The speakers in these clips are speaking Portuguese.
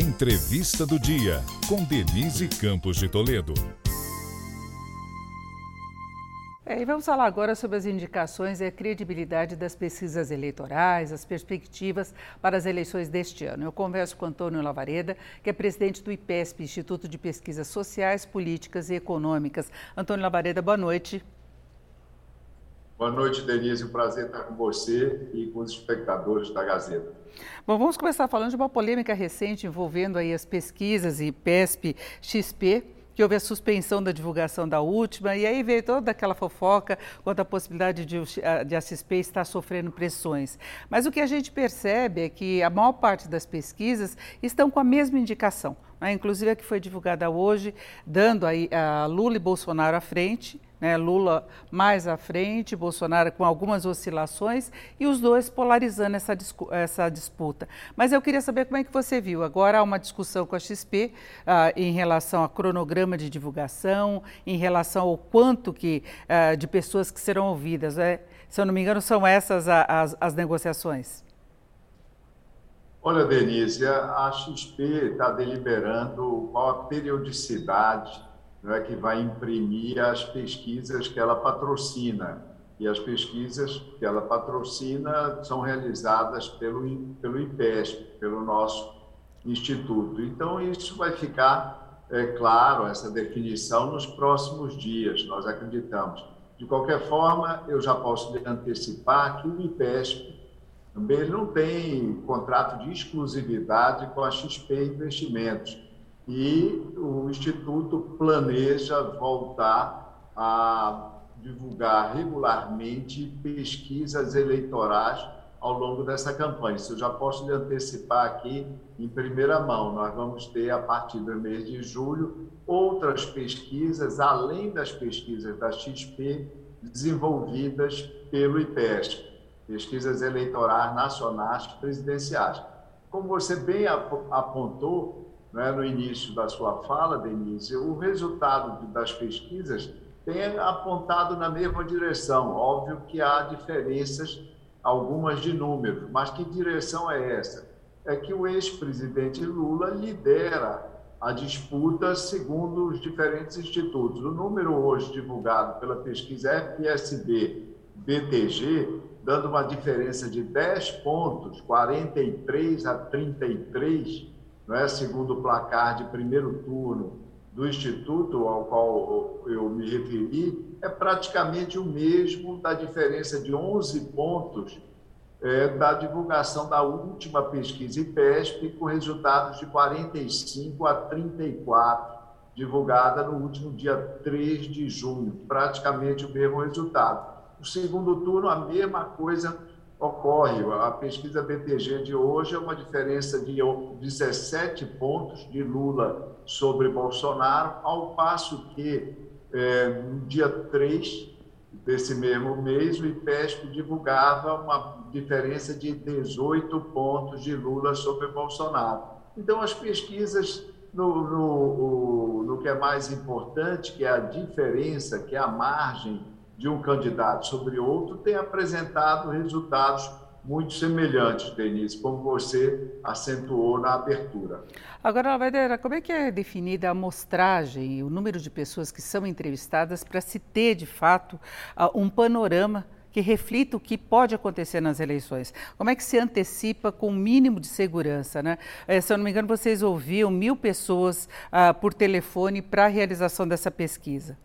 Entrevista do Dia, com Denise Campos de Toledo. É, e vamos falar agora sobre as indicações e a credibilidade das pesquisas eleitorais, as perspectivas para as eleições deste ano. Eu converso com Antônio Lavareda, que é presidente do IPESP, Instituto de Pesquisas Sociais, Políticas e Econômicas. Antônio Lavareda, boa noite. Boa noite, Denise. Um prazer estar com você e com os espectadores da Gazeta. Bom, vamos começar falando de uma polêmica recente envolvendo aí as pesquisas e PESP XP, que houve a suspensão da divulgação da última, e aí veio toda aquela fofoca quanto à possibilidade de, de a XP estar sofrendo pressões. Mas o que a gente percebe é que a maior parte das pesquisas estão com a mesma indicação, né? inclusive a que foi divulgada hoje, dando aí a Lula e Bolsonaro à frente, né? Lula mais à frente, Bolsonaro com algumas oscilações e os dois polarizando essa, essa disputa. Mas eu queria saber como é que você viu. Agora há uma discussão com a XP ah, em relação ao cronograma de divulgação, em relação ao quanto que, ah, de pessoas que serão ouvidas. Né? Se eu não me engano, são essas as, as negociações. Olha, Denise, a XP está deliberando qual a periodicidade é que vai imprimir as pesquisas que ela patrocina. E as pesquisas que ela patrocina são realizadas pelo, pelo IPESP, pelo nosso instituto. Então, isso vai ficar é, claro, essa definição, nos próximos dias, nós acreditamos. De qualquer forma, eu já posso antecipar que o IPESP também não tem contrato de exclusividade com a XP Investimentos e o Instituto planeja voltar a divulgar regularmente pesquisas eleitorais ao longo dessa campanha. Isso eu já posso lhe antecipar aqui em primeira mão. Nós vamos ter, a partir do mês de julho, outras pesquisas, além das pesquisas da XP, desenvolvidas pelo IPESP, pesquisas eleitorais nacionais presidenciais. Como você bem apontou, né, no início da sua fala, Denise, o resultado das pesquisas tem apontado na mesma direção. Óbvio que há diferenças, algumas de números, mas que direção é essa? É que o ex-presidente Lula lidera a disputa segundo os diferentes institutos. O número hoje divulgado pela pesquisa FSB-BTG, dando uma diferença de 10 pontos, 43 a 33, não é, segundo o placar de primeiro turno do Instituto ao qual eu me referi, é praticamente o mesmo da diferença de 11 pontos é, da divulgação da última pesquisa IPESP, com resultados de 45 a 34, divulgada no último dia 3 de junho, praticamente o mesmo resultado. No segundo turno, a mesma coisa ocorre. A pesquisa BTG de hoje é uma diferença de 17 pontos de Lula sobre Bolsonaro, ao passo que é, no dia 3 desse mesmo mês, o IPESP divulgava uma diferença de 18 pontos de Lula sobre Bolsonaro. Então, as pesquisas, no, no, no que é mais importante, que é a diferença, que é a margem de um candidato sobre outro tem apresentado resultados muito semelhantes, Denise, como você acentuou na abertura. Agora, Alvadeira, como é que é definida a amostragem, o número de pessoas que são entrevistadas para se ter, de fato, um panorama que reflita o que pode acontecer nas eleições. Como é que se antecipa com o mínimo de segurança? Né? Eh, se eu não me engano, vocês ouviam mil pessoas ah, por telefone para a realização dessa pesquisa.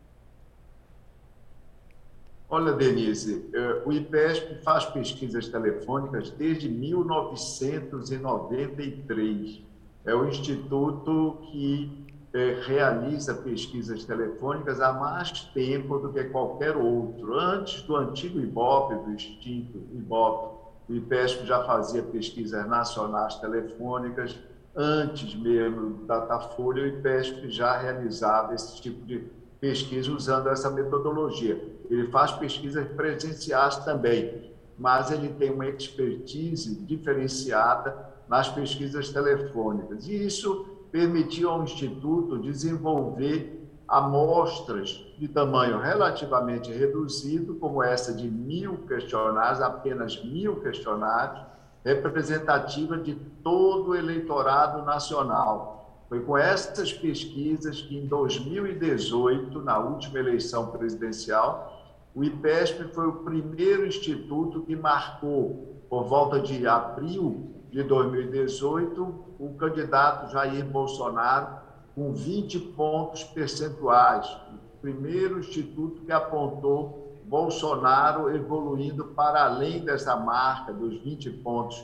Olha, Denise, eh, o IPESP faz pesquisas telefônicas desde 1993. É o instituto que eh, realiza pesquisas telefônicas há mais tempo do que qualquer outro. Antes do antigo IBOP, do extinto IBOP, o IPESP já fazia pesquisas nacionais telefônicas. Antes mesmo da Datafolha, o IPESP já realizava esse tipo de pesquisa usando essa metodologia. Ele faz pesquisas presenciais também, mas ele tem uma expertise diferenciada nas pesquisas telefônicas. E isso permitiu ao Instituto desenvolver amostras de tamanho relativamente reduzido, como essa de mil questionários, apenas mil questionários, representativa de todo o eleitorado nacional. Foi com essas pesquisas que, em 2018, na última eleição presidencial, o IPESP foi o primeiro instituto que marcou, por volta de abril de 2018, o candidato Jair Bolsonaro com 20 pontos percentuais. O primeiro instituto que apontou Bolsonaro evoluindo para além dessa marca dos 20 pontos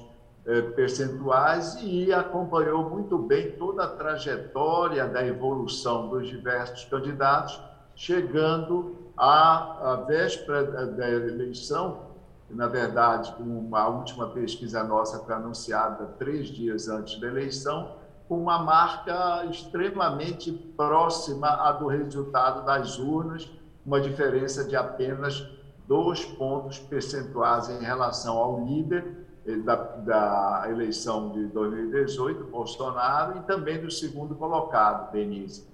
percentuais e acompanhou muito bem toda a trajetória da evolução dos diversos candidatos, chegando à, à véspera da eleição, na verdade, uma última pesquisa nossa foi anunciada três dias antes da eleição, com uma marca extremamente próxima à do resultado das urnas, uma diferença de apenas dois pontos percentuais em relação ao líder eh, da, da eleição de 2018, Bolsonaro, e também do segundo colocado, Denise.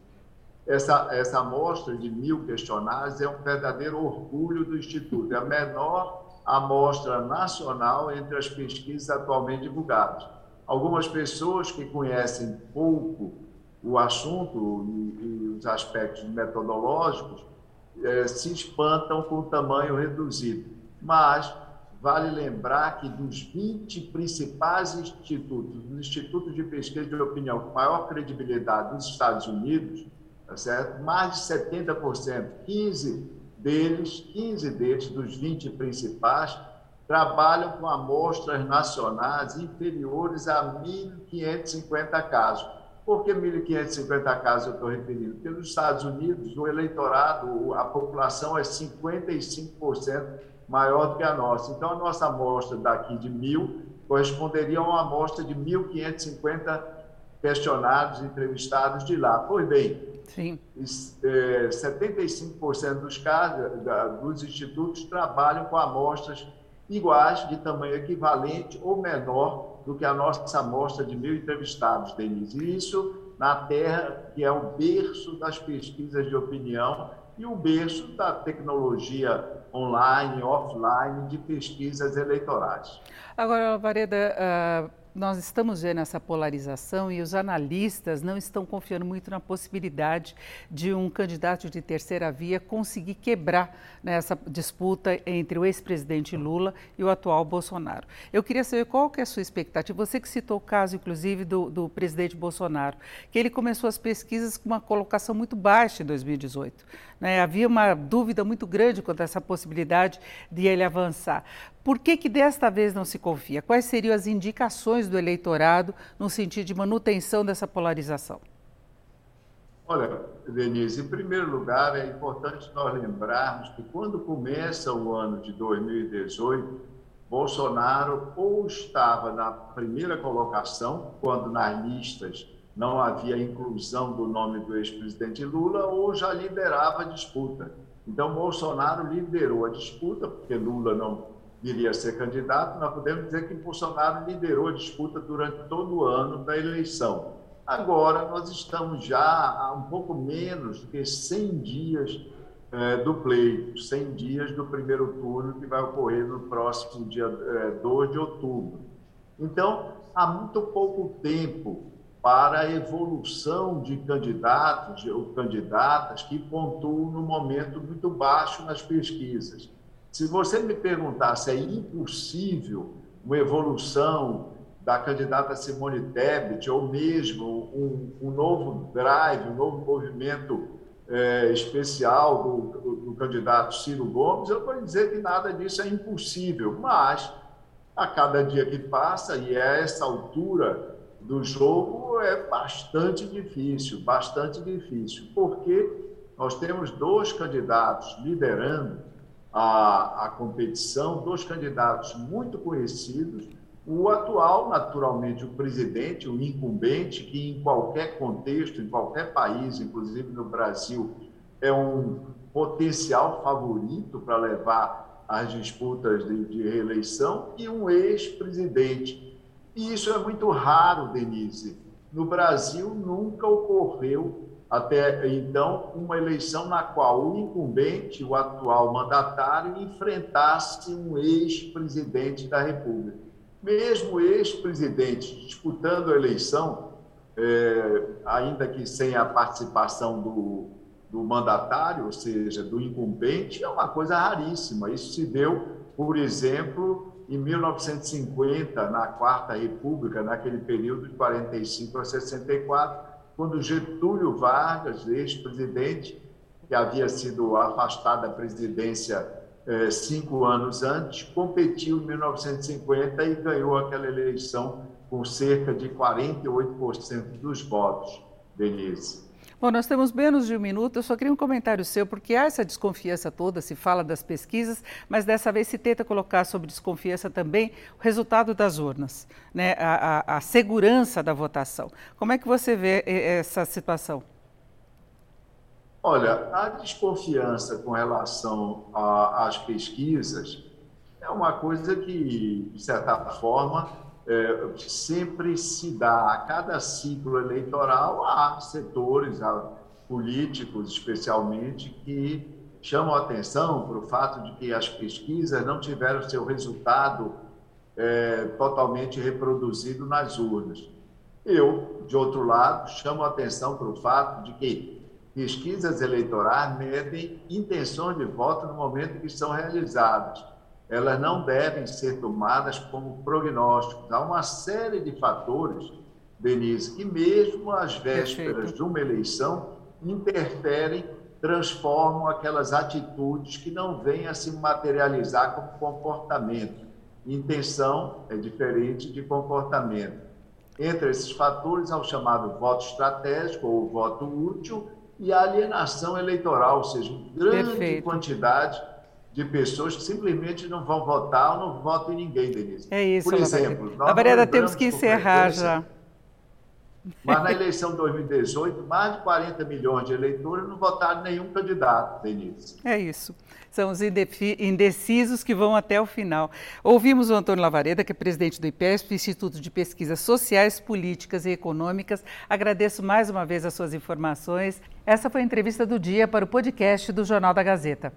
Essa, essa amostra de mil questionários é um verdadeiro orgulho do Instituto, é a menor amostra nacional entre as pesquisas atualmente divulgadas algumas pessoas que conhecem pouco o assunto e, e os aspectos metodológicos é, se espantam com o tamanho reduzido. Mas vale lembrar que dos 20 principais institutos, os institutos de pesquisa de opinião com maior credibilidade nos Estados Unidos, tá certo? mais de 70%, 15 deles, 15 deles, dos 20 principais, trabalham com amostras nacionais inferiores a 1.550 casos. Por que 1.550 casos eu estou referindo? Porque nos Estados Unidos, o eleitorado, a população é 55% maior do que a nossa. Então, a nossa amostra daqui de 1.000 corresponderia a uma amostra de 1.550 questionados, entrevistados de lá. Pois bem, Sim. 75% é, dos casos, dos institutos trabalham com amostras iguais, de tamanho equivalente ou menor do que a nossa amostra de mil entrevistados, Denise. Isso na Terra, que é o berço das pesquisas de opinião e o berço da tecnologia online, offline, de pesquisas eleitorais. Agora, Vareda, uh nós estamos vendo essa polarização e os analistas não estão confiando muito na possibilidade de um candidato de terceira via conseguir quebrar né, essa disputa entre o ex-presidente Lula e o atual Bolsonaro. Eu queria saber qual que é a sua expectativa. Você que citou o caso, inclusive, do, do presidente Bolsonaro, que ele começou as pesquisas com uma colocação muito baixa em 2018. Né? Havia uma dúvida muito grande quanto a essa possibilidade de ele avançar. Por que, que desta vez não se confia? Quais seriam as indicações do eleitorado no sentido de manutenção dessa polarização? Olha, Denise, em primeiro lugar, é importante nós lembrarmos que quando começa o ano de 2018, Bolsonaro ou estava na primeira colocação, quando nas listas não havia inclusão do nome do ex-presidente Lula, ou já liderava a disputa. Então, Bolsonaro liderou a disputa, porque Lula não viria a ser candidato. Nós podemos dizer que Bolsonaro liderou a disputa durante todo o ano da eleição. Agora, nós estamos já há um pouco menos do que 100 dias é, do pleito, 100 dias do primeiro turno que vai ocorrer no próximo dia é, 2 de outubro. Então, há muito pouco tempo para a evolução de candidatos ou candidatas que pontuam no momento muito baixo nas pesquisas. Se você me perguntar se é impossível uma evolução da candidata Simone Tebet ou mesmo um, um novo drive, um novo movimento é, especial do, do, do, candidato Ciro Gomes, eu vou dizer que nada disso é impossível, mas a cada dia que passa, e a essa altura do jogo é bastante difícil, bastante difícil, porque nós temos dois candidatos liderando a, competição, dois candidatos muito conhecidos, o atual, naturalmente, o presidente, o incumbente, que em qualquer contexto, em qualquer país, inclusive no Brasil, é um potencial favorito para levar as disputas de, de reeleição, e um ex-presidente e isso é muito raro, Denise. No Brasil, nunca ocorreu até então uma eleição na qual o incumbente, o atual mandatário, enfrentasse um ex-presidente da República. mesmo ex-presidentes disputando a eleição, é, ainda que sem a participação do, do mandatário, ou seja, do incumbente, é uma coisa raríssima. Isso se deu, por exemplo, em 1950, na Quarta República, naquele período de 45 a 64, quando Getúlio Vargas, ex-presidente, que havia sido afastado da presidência eh, cinco anos antes, competiu em 1950 e ganhou aquela eleição com cerca de 48% dos votos, Denise. Bom, nós temos menos de um minuto. Eu só queria um comentário seu, porque há essa desconfiança toda, se fala das pesquisas, mas dessa vez se tenta colocar sobre desconfiança também o resultado das urnas, né? a, a, a segurança da votação. Como é que você vê essa situação? Olha, a desconfiança com relação às pesquisas é uma coisa que, de certa forma, é, sempre se dá a cada ciclo eleitoral há setores há políticos, especialmente, que chamam atenção para o fato de que as pesquisas não tiveram seu resultado é, totalmente reproduzido nas urnas. Eu, de outro lado, chamo atenção para o fato de que pesquisas eleitorais medem intenções de voto no momento que são realizadas. Elas não devem ser tomadas como prognósticos. Há uma série de fatores, Denise, que mesmo às vésperas Perfeito. de uma eleição interferem, transformam aquelas atitudes que não vêm a se materializar como comportamento. Intenção é diferente de comportamento. Entre esses fatores há o chamado voto estratégico ou voto útil, e a alienação eleitoral, ou seja, grande Perfeito. quantidade de pessoas que simplesmente não vão votar ou não votam em ninguém, Denise. É isso, Por exemplo, nós Lavareda, temos que encerrar já. Mas na eleição de 2018, mais de 40 milhões de eleitores não votaram nenhum candidato, Denise. É isso. São os indecisos que vão até o final. Ouvimos o Antônio Lavareda, que é presidente do IPESP, Instituto de Pesquisas Sociais, Políticas e Econômicas. Agradeço mais uma vez as suas informações. Essa foi a entrevista do dia para o podcast do Jornal da Gazeta.